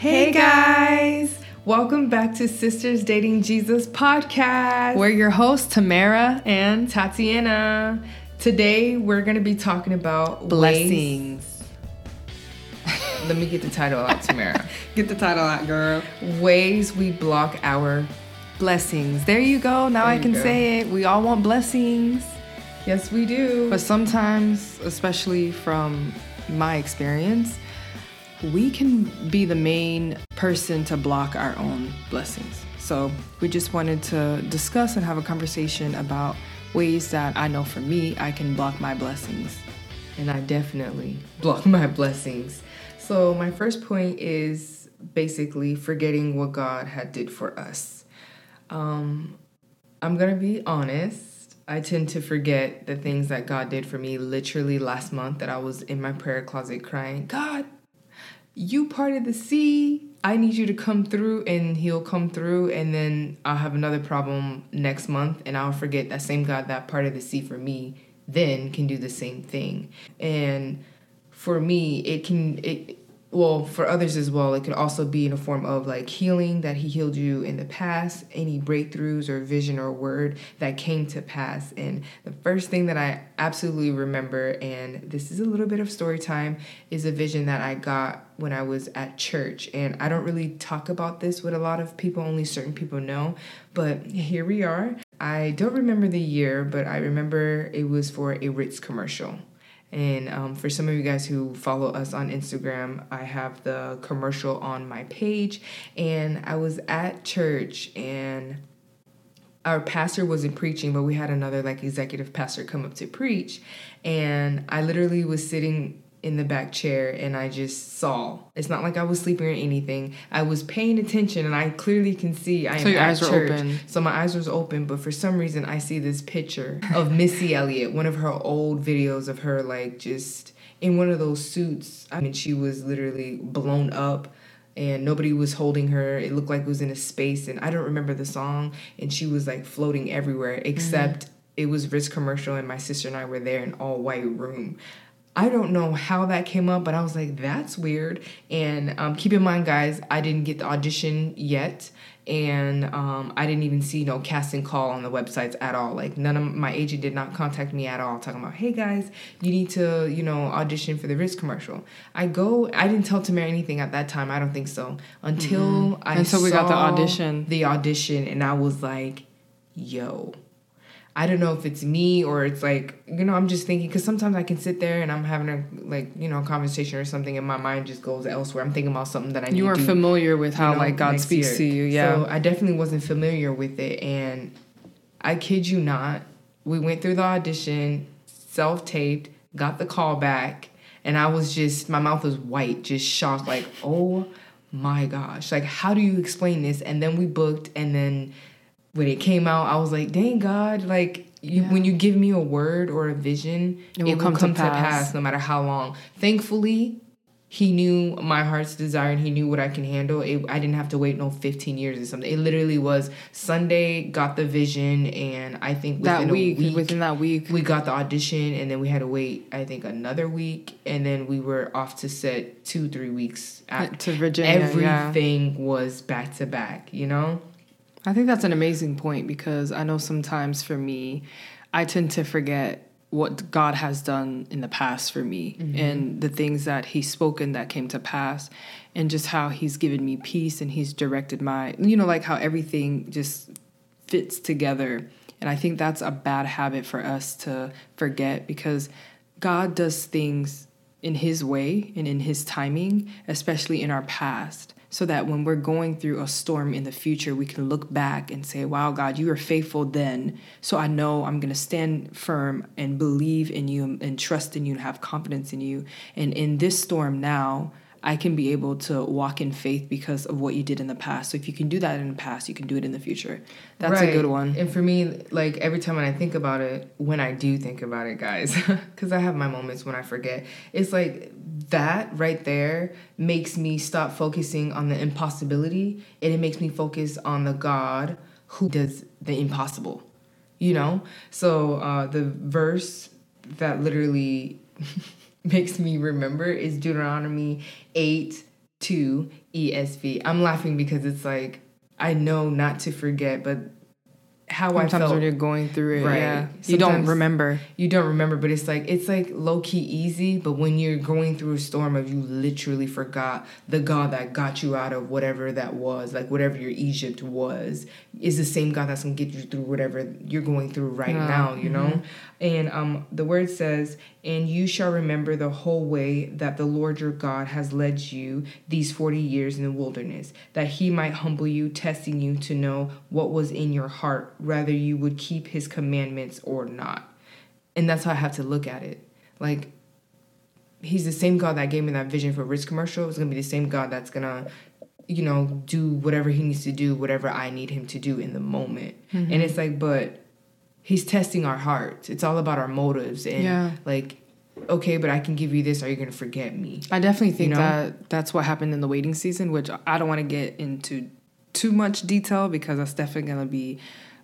Hey guys! Welcome back to Sisters Dating Jesus podcast. We're your hosts, Tamara and Tatiana. Today we're going to be talking about blessings. Ways... Let me get the title out, Tamara. get the title out, girl. Ways we block our blessings. There you go. Now there I can say it. We all want blessings. Yes, we do. But sometimes, especially from my experience, we can be the main person to block our own blessings. So, we just wanted to discuss and have a conversation about ways that I know for me I can block my blessings. And I definitely block my blessings. So, my first point is basically forgetting what God had did for us. Um, I'm to be honest. I tend to forget the things that God did for me literally last month that I was in my prayer closet crying, God, you part of the sea. I need you to come through and he'll come through and then I'll have another problem next month and I'll forget that same God that part of the sea for me then can do the same thing. And for me, it can it well for others as well it could also be in a form of like healing that he healed you in the past any breakthroughs or vision or word that came to pass and the first thing that i absolutely remember and this is a little bit of story time is a vision that i got when i was at church and i don't really talk about this with a lot of people only certain people know but here we are i don't remember the year but i remember it was for a ritz commercial and um, for some of you guys who follow us on Instagram, I have the commercial on my page. And I was at church and our pastor wasn't preaching, but we had another like executive pastor come up to preach. And I literally was sitting in the back chair and I just saw. It's not like I was sleeping or anything. I was paying attention and I clearly can see I so am your eyes church. Were open. So my eyes was open, but for some reason I see this picture of Missy Elliott, one of her old videos of her like just in one of those suits. I mean she was literally blown up and nobody was holding her. It looked like it was in a space and I don't remember the song and she was like floating everywhere except mm-hmm. it was Ritz commercial and my sister and I were there in all white room. I don't know how that came up, but I was like, that's weird. And um, keep in mind, guys, I didn't get the audition yet. And um, I didn't even see no casting call on the websites at all. Like, none of my agent did not contact me at all, talking about, hey guys, you need to, you know, audition for the Ritz commercial. I go, I didn't tell Tamara anything at that time. I don't think so. Until mm-hmm. I Until we got the audition. The audition, and I was like, yo I don't know if it's me or it's like you know I'm just thinking because sometimes I can sit there and I'm having a like you know conversation or something and my mind just goes elsewhere. I'm thinking about something that I you are do, familiar with how you know, like God speaks year. to you. Yeah, so I definitely wasn't familiar with it, and I kid you not, we went through the audition, self taped, got the call back, and I was just my mouth was white, just shocked, like oh my gosh, like how do you explain this? And then we booked, and then when it came out, I was like, dang God, like you, yeah. when you give me a word or a vision, it will, it will come, come to, pass. pass. no matter how long. Thankfully, he knew my heart's desire and he knew what I can handle. It, I didn't have to wait no 15 years or something. It literally was Sunday, got the vision, and I think that week, week, within that week, we got the audition, and then we had to wait, I think, another week, and then we were off to set two, three weeks at, to Virginia. Everything yeah. was back to back, you know? I think that's an amazing point because I know sometimes for me, I tend to forget what God has done in the past for me mm-hmm. and the things that He's spoken that came to pass, and just how He's given me peace and He's directed my, you know, like how everything just fits together. And I think that's a bad habit for us to forget because God does things in His way and in His timing, especially in our past so that when we're going through a storm in the future, we can look back and say, Wow, God, you were faithful then. So I know I'm going to stand firm and believe in you and trust in you and have confidence in you. And in this storm now, I can be able to walk in faith because of what you did in the past. So if you can do that in the past, you can do it in the future. That's right. a good one. And for me, like every time when I think about it, when I do think about it, guys, because I have my moments when I forget, it's like that right there makes me stop focusing on the impossibility and it makes me focus on the God who does the impossible. You know? So uh, the verse that literally makes me remember is Deuteronomy 8 2 ESV. I'm laughing because it's like I know not to forget, but how Sometimes I felt when you're going through it, Right. yeah, you don't remember. you don't remember, but it's like it's like low key easy. But when you're going through a storm of you literally forgot the God that got you out of whatever that was, like whatever your Egypt was, is the same God that's gonna get you through whatever you're going through right Yeah. now. You know, and um, the word says, "And you shall remember the whole way that the Lord your God has led you these forty years in the wilderness, that He might humble you, testing you to know what was in your heart, whether you would keep His commandments or not." And that's how I have to look at it. Like, He's the same God that gave me that vision for Ritz commercial. It's gonna be the same God that's gonna you know, do whatever he needs to do, whatever I need him to do in the moment. Mm-hmm. And it's like, but he's testing our hearts. It's all about our motives and Yeah. like, okay, but I can give you this. Are you gonna forget me? I definitely think know? that that's what happened in the waiting season, which I don't want to get into too much detail because that's definitely to be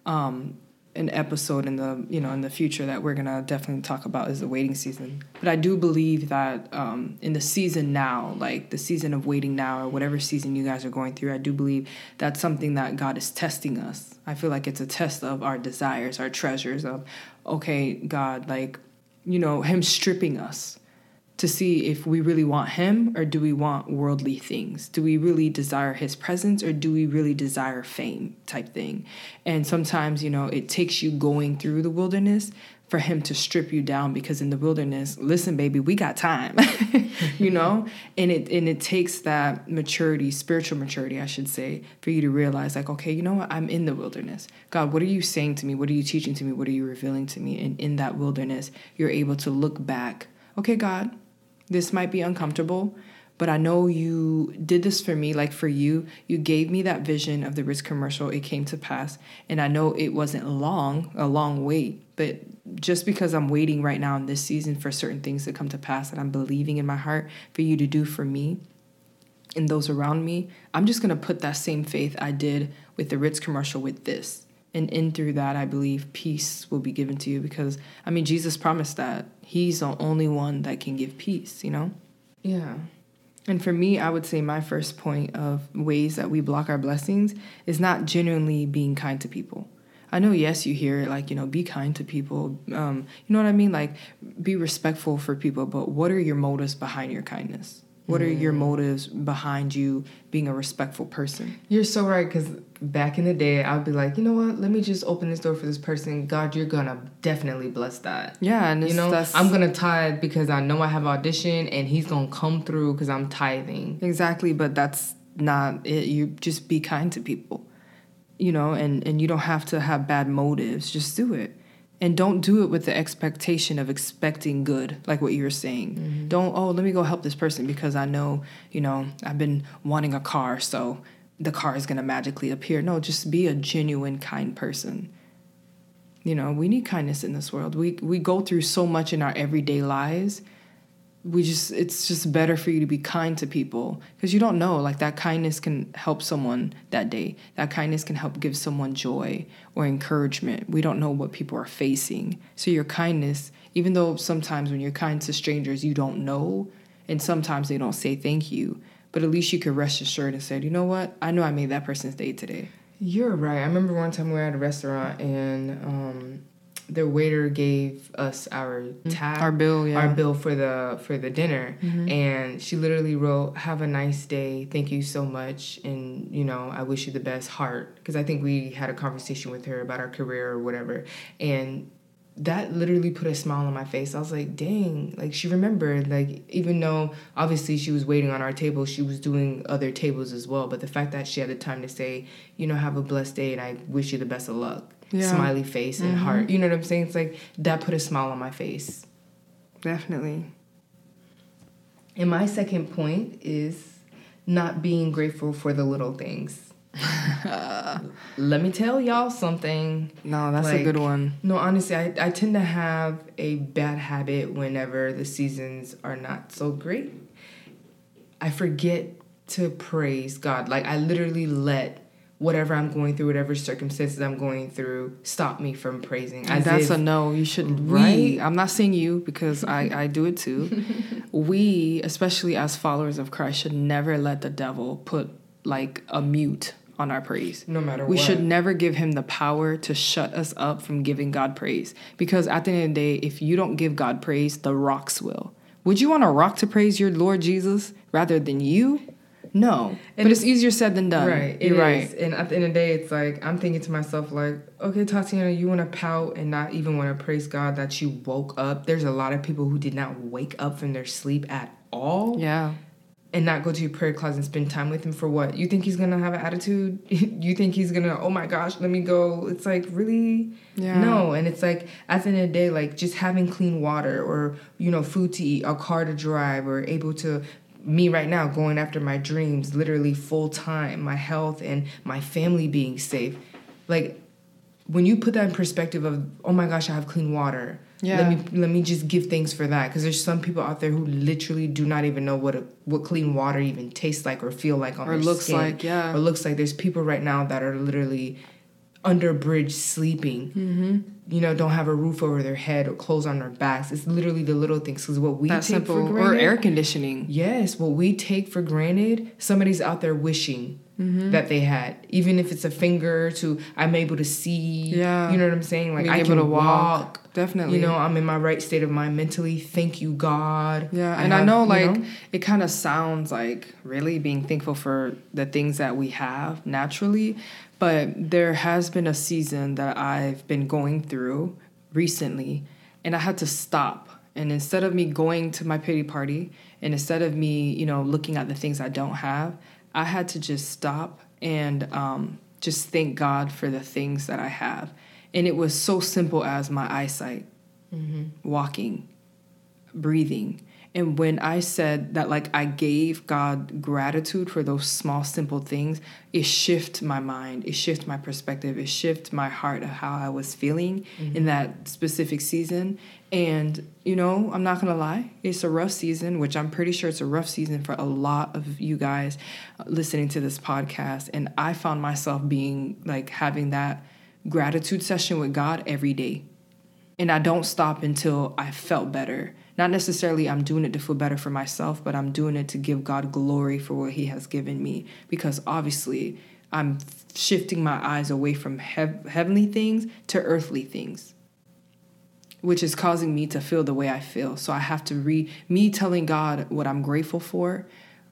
um, an episode in the you know in the future that we're gonna definitely talk about is the waiting season. But I do believe that um, in the season now, like the season of waiting now or whatever season you guys are going through, I do believe that's something that God is testing us. I feel like it's a test of our desires, our treasures of, okay, God, like you know, Him stripping us to see if we really want him or do we want worldly things? Do we really desire his presence or do we really desire fame type thing? And sometimes you know it takes you going through the wilderness for him to strip you down because in the wilderness listen baby we got time you know? And it and it takes that maturity spiritual maturity i should say for you to realize like okay you know what? I'm in the wilderness. God what are you saying to me? What are you teaching to me? What are you revealing to me? And in that wilderness you're able to look back okay god this might be uncomfortable, but I know you did this for me, like for you. You gave me that vision of the Ritz commercial. It came to pass. And I know it wasn't long, a long wait, but just because I'm waiting right now in this season for certain things to come to pass that I'm believing in my heart for you to do for me and those around me, I'm just to put that same faith I did with the Ritz commercial with this. And in through that, I believe peace will be given to you because, I mean, Jesus promised that. He's the only one that can give peace, you know? Yeah. And for me, I would say my first point of ways that we block our blessings is not genuinely being kind to people. I know, yes, you hear it like, you know, be kind to people. Um, you know what I mean? Like, be respectful for people, but what are your motives behind your kindness? What are your motives behind you being a respectful person? You're so right because back in the day, I'd be like, you know what? Let me just open this door for this person. God, you're gonna definitely bless that. Yeah, and You know, that's I'm gonna tithe because I know I have audition, and He's gonna come through because I'm tithing. Exactly, but that's not it. You just be kind to people, you know, and and you don't have to have bad motives. Just do it, and don't do it with the expectation of expecting good, like what you were saying. Mm-hmm. Don't oh let me go help this person because I know you know I've been wanting a car, so the car is gonna magically appear. No, just be a genuine kind person. You know, we need kindness in this world. We we go through so much in our everyday lives we just it's just better for you to be kind to people because you don't know like that kindness can help someone that day that kindness can help give someone joy or encouragement we don't know what people are facing so your kindness even though sometimes when you're kind to strangers you don't know and sometimes they don't say thank you but at least you could rest assured and say you know what? I know i made that person's day today. You're right. I remember one time we were at a restaurant and um, the waiter gave us our tab, our bill yeah. our bill for the for the dinner, and she literally wrote, "Have a nice day. Thank you so much, and you know I wish you the best heart." Because I think we had a conversation with her about our career or whatever, and that literally put a smile on my face. I was like, dang, like she remembered. Like, even though obviously she was waiting on our table, she was doing other tables as well. But the fact that she had the time to say, you know, have a blessed day and I wish you the best of luck. Yeah. Smiley face and heart. Mm-hmm. You know what I'm saying? It's like that put a smile on my face. definitely And my second point is not being grateful for the little things. Let me tell y'all something. no that's a good one No, honestly, I, I tend to have a bad habit whenever the seasons are not so great. I forget to praise God. Like, I literally let whatever I'm going through, whatever circumstances I'm going through, stop me from praising. And that's if, a no. You should. Right? I'm not saying you because I I do it too. we, especially as followers of Christ, should never let the devil put like a mute on our praise. No matter what. we what. should never give him the power to shut us up from giving God praise. Because at the end of the day, if you don't give God praise, the rocks will. Would you want a rock to praise your Lord Jesus rather than you? No. And but it's, it's easier said than done. Right. You're right. And at the end of the day, it's like I'm thinking to myself, like, okay, Tatiana, you want to pout and not even want to praise God that you woke up. There's a lot of people who did not wake up from their sleep at all. Yeah and not go to your prayer closet and spend time with him for what? You think he's gonna have an attitude? you think he's gonna, oh my gosh, let me go? It's like, really? Yeah. No. And it's like, at the end of the day, like just having clean water or, you know, food to eat, a car to drive, or able to me right now going after my dreams literally full time, my health and my family being safe. Like when you put that in perspective of, oh my gosh, I have clean water. Yeah. Let me let me just give thanks for that because there's some people out there who literally do not even know what a, what clean water even tastes like or feel like on or their looks skin. like. Yeah. Or looks like. There's people right now that are literally under a bridge sleeping. Mm-hmm. You know, don't have a roof over their head or clothes on their backs. It's literally the little things. Because what we That's take simple. for granted, or air conditioning. Yes, what we take for granted, somebody's out there wishing mm-hmm. that they had. Even if it's a finger to, I'm able to see. Yeah, you know what I'm saying. Like Being I can walk. walk. Definitely. You know, I'm in my right state of mind mentally. Thank you, God. Yeah, I and have, I know like know? it kind of sounds like really being thankful for the things that we have naturally, but there has been a season that I've been going through recently, and I had to stop. And instead of me going to my pity party, and instead of me, you know, looking at the things I don't have, I had to just stop and um, just thank God for the things that I have. And it was so simple as my eyesight, mm-hmm. walking, breathing, and when I said that, like, I gave God gratitude for those small, simple things, it shifted my mind, it shifted my perspective, it shifted my heart of how I was feeling mm-hmm. in that specific season. And, you know, I'm not gonna lie, it's a rough season, which I'm pretty sure it's a rough season for a lot of you guys listening to this podcast. And I found myself being like having that gratitude session with God every day. And I don't stop until I felt better not necessarily I'm doing it to feel better for myself, but I'm doing it to give God glory for what He has given me. Because obviously, I'm shifting my eyes away from hev- heavenly things to earthly things, which is causing me to feel the way I feel. So I have to read me telling God what I'm grateful for,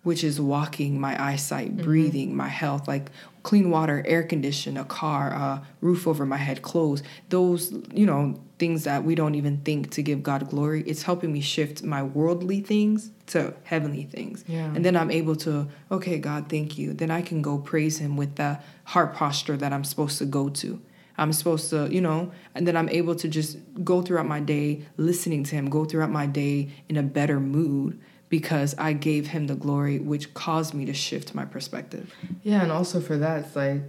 which is walking, my eyesight, mm-hmm. breathing, my health, like clean water, air condition, a car, a roof over my head, clothes. Those, you know, things that we don't even think to give God glory. It's helping me shift my worldly things to heavenly things. Yeah. And then I'm able to, okay, God, thank you. Then I can go praise Him with the heart posture that I'm supposed to go to. I'm supposed to, you know, and then I'm able to just go throughout my day listening to Him, go throughout my day in a better mood because I gave Him the glory, which caused me to shift my perspective. Yeah, and also for that, it's like,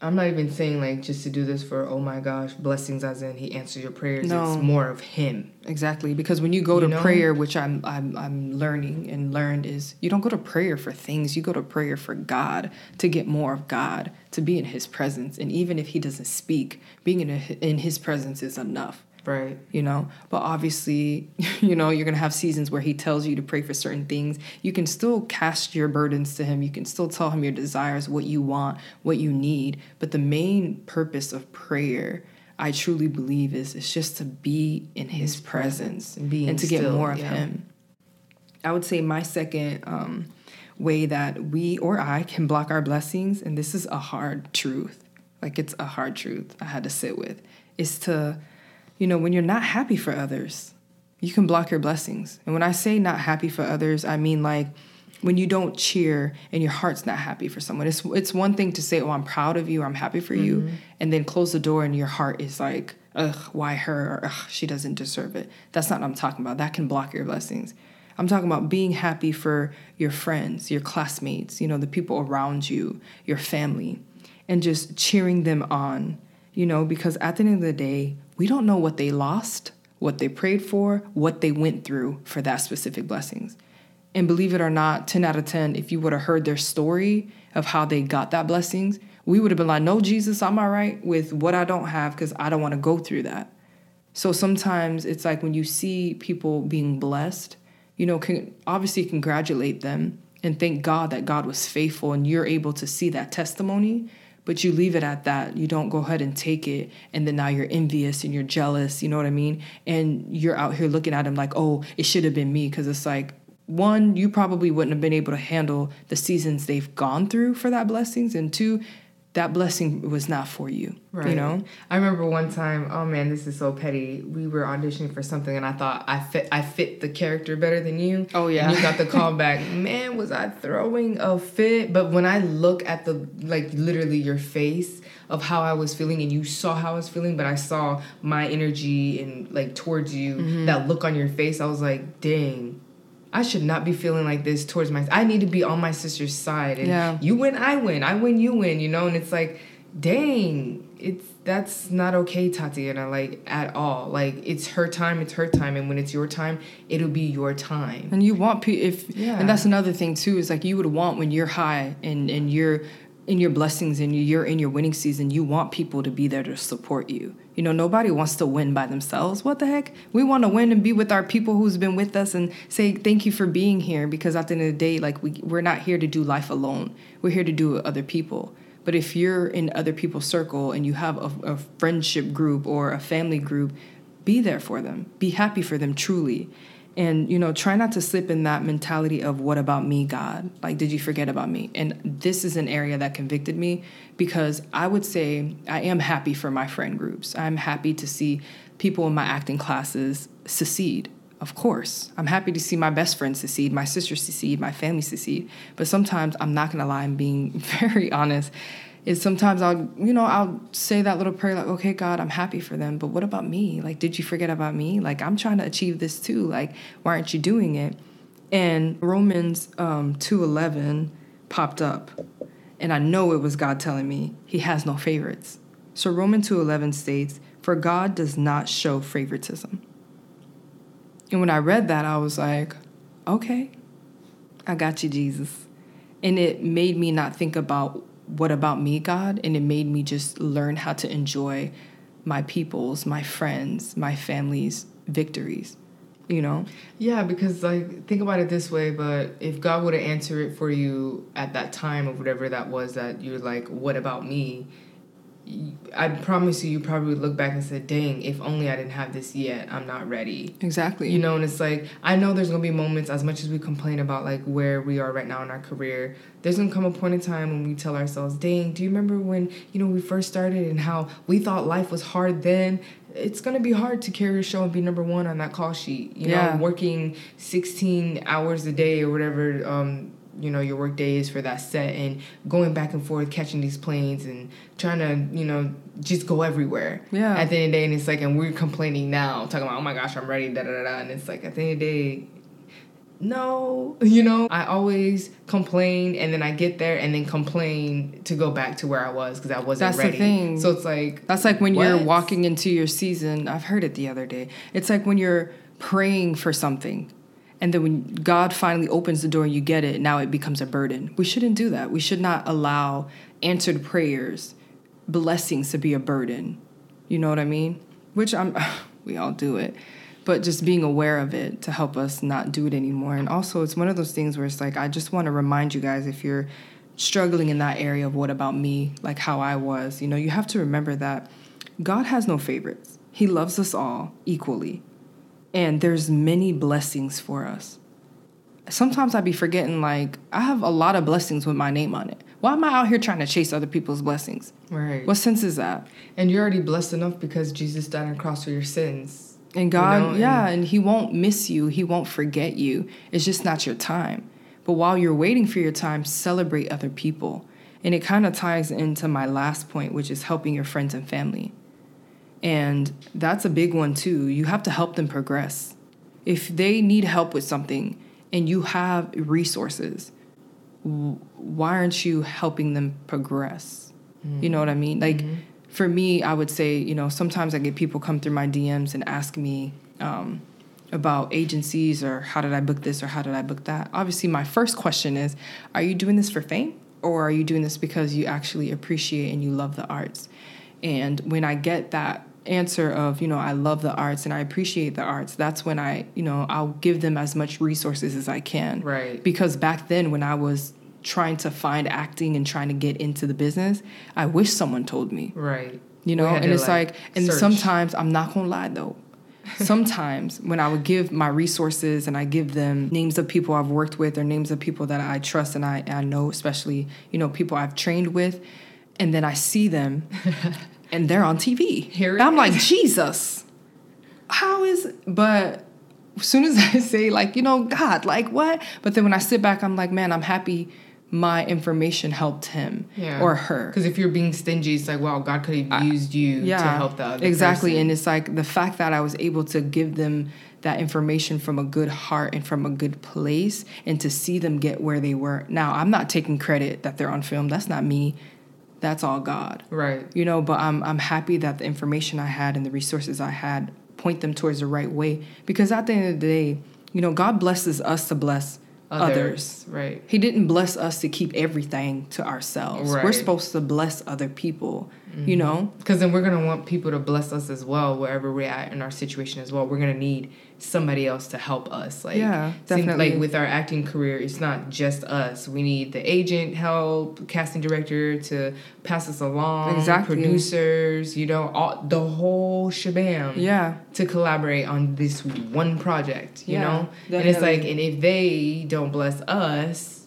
I'm not even saying like just to do this for oh my gosh blessings as in he answers your prayers. No. It's more of him. Exactly because when you go you to know? prayer, which I'm I'm I'm learning and learned is you don't go to prayer for things. You go to prayer for God to get more of God, to be in His presence, and even if He doesn't speak, being in a, in His presence is enough. Right. You know, but obviously, you know, you're going to have seasons where he tells you to pray for certain things. You can still cast your burdens to him. You can still tell him your desires, what you want, what you need. But the main purpose of prayer, I truly believe, is it's just to be in his, his presence, presence and to get more of yeah. him. I would say my second um, way that we or I can block our blessings, and this is a hard truth, like it's a hard truth I had to sit with, is to you know, when you're not happy for others, you can block your blessings. And when I say not happy for others, I mean like when you don't cheer and your heart's not happy for someone. It's it's one thing to say, "Oh, I'm proud of you, I'm happy for mm-hmm. you," and then close the door and your heart is like, "Ugh, why her?" or "Ugh, she doesn't deserve it." That's not what I'm talking about. That can block your blessings. I'm talking about being happy for your friends, your classmates, you know, the people around you, your family, and just cheering them on, you know, because at the end of the day, we don't know what they lost, what they prayed for, what they went through for that specific blessings. And believe it or not, 10 out of 10, if you would have heard their story of how they got that blessings, we would have been like, no, Jesus, I'm all right with what I don't have because I don't want to go through that. So sometimes it's like when you see people being blessed, you know, can obviously congratulate them and thank God that God was faithful and you're able to see that testimony, but you leave it at that. You don't go ahead and take it and then now you're envious and you're jealous, you know what I mean? And you're out here looking at him like, "Oh, it should have been me" because it's like one, you probably wouldn't have been able to handle the seasons they've gone through for that blessings and two, that blessing was not for you. Right. You know? I remember one time, oh man, this is so petty. We were auditioning for something and I thought I fit I fit the character better than you. Oh yeah. And you got the call back. man, was I throwing a fit? But when I look at the like literally your face of how I was feeling and you saw how I was feeling, but I saw my energy and like towards you, mm-hmm. that look on your face, I was like, dang I should not be feeling like this towards my. I need to be on my sister's side, and yeah. you win, I win, I win, you win. You know, and it's like, dang, it's that's not okay, Tatiana. Like at all. Like it's her time, it's her time, and when it's your time, it'll be your time. And you want pe- if yeah, and that's another thing too is like you would want when you're high and and you're in your blessings and you're in your winning season, you want people to be there to support you. You know, nobody wants to win by themselves. What the heck? We want to win and be with our people who's been with us and say thank you for being here because at the end of the day, like we we're not here to do life alone. We're here to do it with other people. But if you're in other people's circle and you have a, a friendship group or a family group, be there for them. Be happy for them truly and you know try not to slip in that mentality of what about me god? Like did you forget about me? And this is an area that convicted me because i would say i am happy for my friend groups. I'm happy to see people in my acting classes secede. Of course. I'm happy to see my best friends secede my sister secede my family secede. But sometimes i'm not going to lie i'm being very honest is sometimes I'll, you know, I'll say that little prayer like, okay, God, I'm happy for them, but what about me? Like, did you forget about me? Like, I'm trying to achieve this too. Like, why aren't you doing it? And Romans um, 2.11 popped up. And I know it was God telling me he has no favorites. So Romans 2.11 states, for God does not show favoritism. And when I read that, I was like, okay, I got you, Jesus. And it made me not think about what about me, God? And it made me just learn how to enjoy my people's, my friends, my family's victories. You know? Yeah, because like think about it this way, but if God would have answered it for you at that time of whatever that was that you're like, what about me? I promise you, you probably would look back and say, dang, if only I didn't have this yet, I'm not ready. Exactly. You know, and it's like, I know there's going to be moments, as much as we complain about like where we are right now in our career, there's going to come a point in time when we tell ourselves, dang, do you remember when, you know, we first started and how we thought life was hard then? It's going to be hard to carry a show and be number one on that call sheet. You yeah. know, working 16 hours a day or whatever, um, you know your work days for that set and going back and forth catching these planes and trying to you know just go everywhere. Yeah. At the end of the day and it's like and we're complaining now talking about oh my gosh i'm ready da da da, da. and it's like at the end of the day no you know? I always complain and then i get there and then complain to go back to where i was because i wasn't that's ready. the thing. So it's like that's like when what? you're walking into your season i've heard it the other day. It's like when you're praying for something and then when God finally opens the door and you get it, now it becomes a burden. We shouldn't do that. We should not allow answered prayers, blessings to be a burden. You know what I mean? Which I'm we all do it. But just being aware of it to help us not do it anymore. And also it's one of those things where it's like I just want to remind you guys if you're struggling in that area of what about me, like how I was, you know, you have to remember that God has no favorites. He loves us all equally and there's many blessings for us. Sometimes I'd be forgetting like I have a lot of blessings with my name on it. Why am I out here trying to chase other people's blessings? Right. What sense is that? And you're already blessed enough because Jesus died on the cross for your sins. And God, you know? yeah, and, and He won't miss you. He won't forget you. It's just not your time. But while you're waiting for your time, celebrate other people. And it kind of ties into my last point, which is helping your friends and family. And that's a big one too. You have to help them progress. If they need help with something and you have resources, why aren't you helping them progress? Mm-hmm. You know what I mean? Like mm-hmm. for me, I would say, you know, sometimes I get people come through my DMs and ask me, um, about agencies or how did I book this or how did I book that, obviously my first question is, are you doing this for fame or are you doing this because you actually appreciate and you love the arts? And when I get that answer of, you know, I love the arts and I appreciate the arts, that's when I, you know, I'll give them as much resources as I can. Right. Because back then when I was trying to find acting and trying to get into the business, I wish someone told me. Right. You know, and it's like, and search. sometimes I'm not gonna lie though. Sometimes when I would give my resources and I give them names of people I've worked with or names of people that I trust and I, I know, especially, you know, people I've trained with, and then I see them and they're on TV. Here I'm like. Jesus, how is but as soon as I say like, you know, God, like what? But then when I sit back, I'm like, man, I'm happy my information helped him Yeah. or her. Because if you're being stingy, it's like, wow, God could have used you to help the other exactly person. and it's like the fact that i was able to give them that information from a good heart and from a good place and to see them get where they were now i'm not taking credit that they're on film that's not me that's all god Right. you know but i'm i'm happy that the information i had and the resources i had point them towards the right way because at the end of the day you know god blesses us to bless others. Right. He didn't bless us to keep everything to ourselves. Right. We're supposed to bless other people, you mm-hmm. know? Because then we're gonna want people to bless us as well, wherever we're at in our situation as well. We're gonna need somebody else to help us. Like Yeah, definitely. Like with our acting career, it's not just us. We need the agent help, casting director to pass us along, Exactly. producers. You know, all the whole shabam. Yeah. To collaborate on this one project. You Yeah, know, and it's like, and if they don't bless us,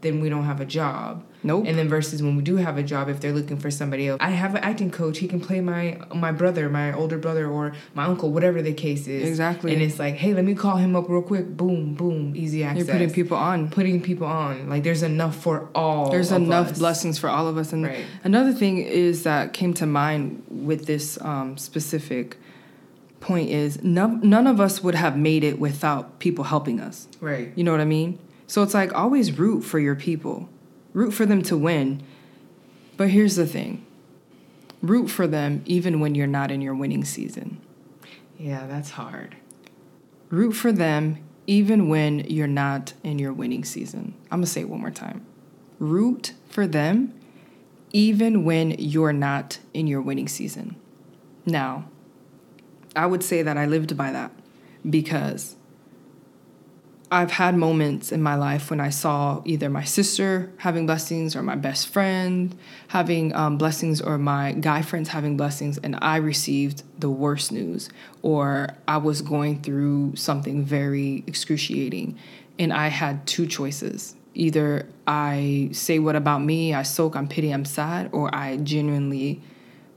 then we don't have a job. Nope. And then versus when we do have a job, if they're looking for somebody else, I have an acting coach. He can play my my brother, my older brother, or my uncle, whatever the case is. Exactly. And it's like, hey, let me call him up real quick. Boom, boom, easy access. You're putting people on. putting people on. Like there's enough for all. There's enough us. blessings for all of us. And Right. another thing is that came to mind with this um, specific point is none, none of us would have made it without people helping us. Right. You know what I mean? So it's like always root for your people, root for them to win. But here's the thing root for them even when you're not in your winning season. Yeah, that's hard. Root for them even when you're not in your winning season. I'm to say it one more time. Root for them even when you're not in your winning season. Now, I would say that I lived by that because I've had moments in my life when I saw either my sister having blessings or my best friend having um, blessings or my guy friends having blessings, and I received the worst news, or I was going through something very excruciating, and I had two choices. Either I say, What about me? I soak, I'm pity, I'm sad, or I genuinely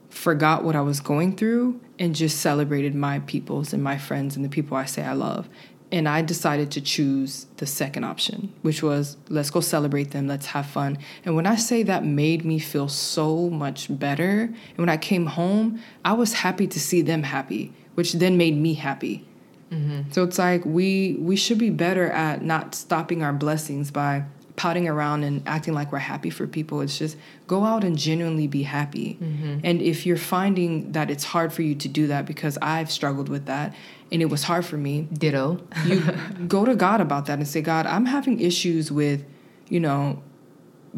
forgot what I was going through and just celebrated my peoples and my friends and the people I say I love. And I decided to choose the second option, which was let's go celebrate them, let's have fun. And when I say that made me feel so much better, and when I came home, I was happy to see them happy, which then made me happy. Mm-hmm. So it's like we we should be better at not stopping our blessings by pouting around and acting like we're happy for people. It's just go out and genuinely be happy. Mm-hmm. And if you're finding that it's hard for you to do that because I've struggled with that and it was hard for me, Ditto. you go to God about that and say, God, I'm having issues with, you know,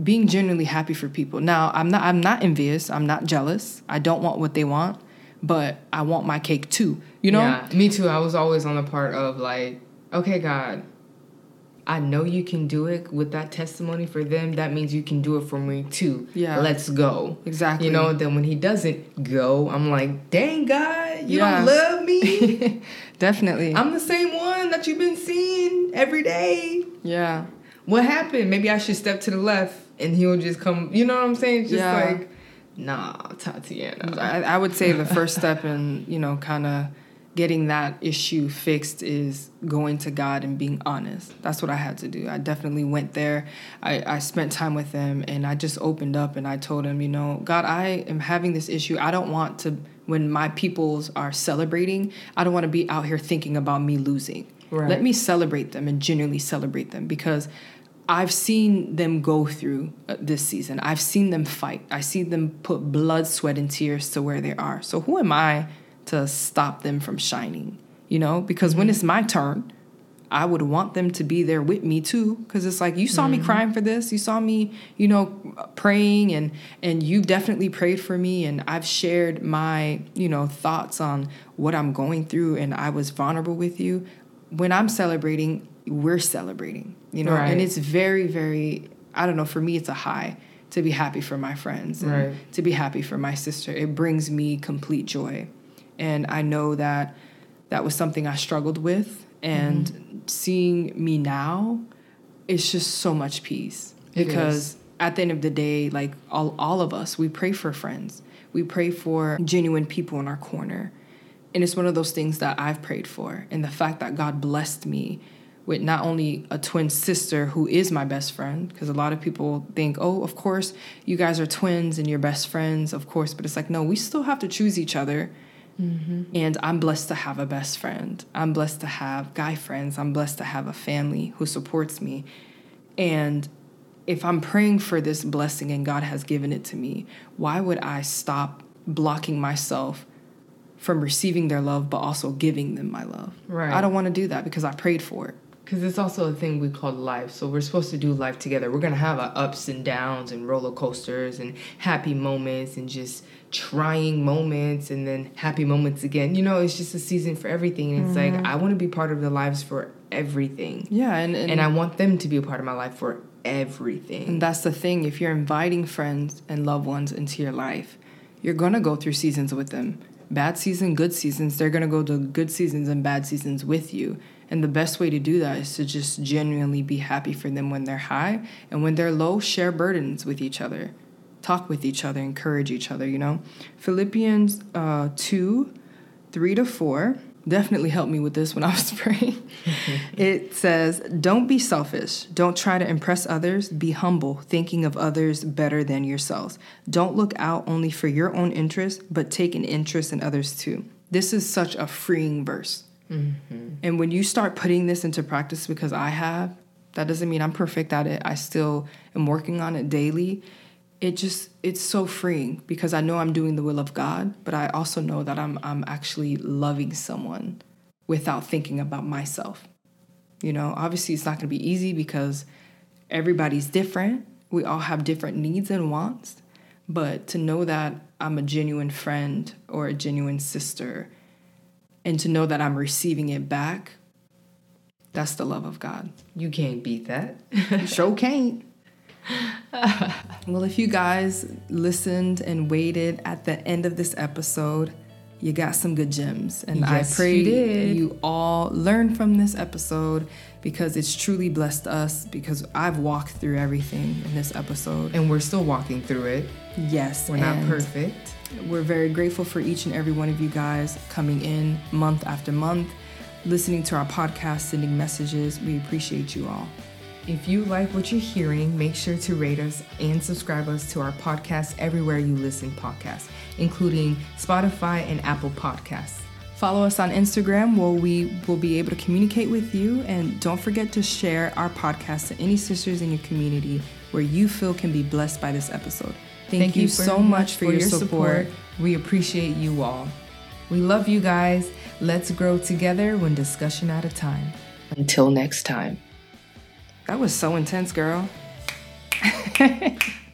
being genuinely happy for people. Now, I'm not I'm not envious, I'm not jealous. I don't want what they want, but I want my cake too. You know? Yeah, me too. I was always on the part of like, okay, God, I know you can do it with that testimony for them. That means you can do it for me too. Yeah. Let's go. Exactly. You know, then when he doesn't go, I'm like, dang, God, you Yeah. don't love me. Definitely. I'm the same one that you've been seeing every day. yeah. What happened? Maybe I should step to the left and he'll just come. You know what I'm saying? It's just Yeah. like, nah, Tatiana. I, I would say the first step in, you know, kind of getting that issue fixed is going to God and being honest. That's what I had to do. I definitely went there. I, I spent time with him and I just opened up and I told him, you know, God, I am having this issue. I don't want to, when my peoples are celebrating, I don't want to be out here thinking about me losing. Right. Let me celebrate them and genuinely celebrate them because I've seen them go through uh, this season. I've seen them fight. I see them put blood, sweat, and tears to where they are. So who am I to stop them from shining? you know, because when it's my turn, I would want them to be there with me too because it's like you saw me mm-hmm. crying for this you saw me you know praying and and you've definitely prayed for me and I've shared my you know thoughts on what I'm going through and I was vulnerable with you when I'm celebrating we're celebrating you know Right. and it's very very I don't know for me it's a high to be happy for my friends and Right. to be happy for my sister it brings me complete joy and I know that that was something I struggled with. And mm-hmm. seeing me now, it's just so much peace. Because at the end of the day, like all, all of us, we pray for friends. We pray for genuine people in our corner. And it's one of those things that I've prayed for. And the fact that God blessed me with not only a twin sister who is my best friend, because a lot of people think, oh, of course, you guys are twins and you're best friends, of course. But it's like, no, we still have to choose each other. Mm-hmm. And I'm blessed to have a best friend. I'm blessed to have guy friends. I'm blessed to have a family who supports me. And if I'm praying for this blessing and God has given it to me, why would I stop blocking myself from receiving their love but also giving them my love? Right. I don't want to do that because I prayed for it. Because it's also a thing we call life. So we're supposed to do life together. We're to have our ups and downs and roller coasters and happy moments and just trying moments and then happy moments again. You know, it's just a season for everything. And it's like, mm-hmm. I want to be part of their lives for everything. Yeah, and and, And I want them to be a part of my life for everything. and that's the thing. If you're inviting friends and loved ones into your life, you're gonna go through seasons with them. Bad season, good seasons. They're gonna go to good seasons and bad seasons with you. And the best way to do that is to just genuinely be happy for them when they're high and when they're low, share burdens with each other. Talk with each other, encourage each other, you know? Philippians uh, 2 3 to 4 definitely helped me with this when I was praying. it says, Don't be selfish. Don't try to impress others. Be humble, thinking of others better than yourselves. Don't look out only for your own interest, but take an interest in others too. This is such a freeing verse. Mm-hmm. And when you start putting this into practice, because I have, that doesn't mean I'm perfect at it. I still am working on it daily. It just it's so freeing because I know I'm doing the will of God, but I also know that I'm I'm actually loving someone without thinking about myself. You know, obviously it's not going to be easy because everybody's different. We all have different needs and wants, but to know that I'm a genuine friend or a genuine sister and to know that I'm receiving it back, that's the love of God. You can't beat that. Sure can't. well, if you guys listened and waited at the end of this episode, you got some good gems. And Yes, I pray you you all learn from this episode because it's truly blessed us because I've walked through everything in this episode. and we're still walking through it. Yes, We're not perfect. We're very grateful for each and every one of you guys coming in month after month, listening to our podcast, sending messages. We appreciate you all. If you like what you're hearing, make sure to rate us and subscribe us to our podcast everywhere you listen podcasts, including Spotify and Apple Podcasts. Follow us on Instagram where we will be able to communicate with you. And don't forget to share our podcast to any sisters in your community where you feel can be blessed by this episode. Thank, you, so much for, your, support. We appreciate you all. We love you guys. Let's grow together when discussion at a time. Until next time. That was so intense, girl.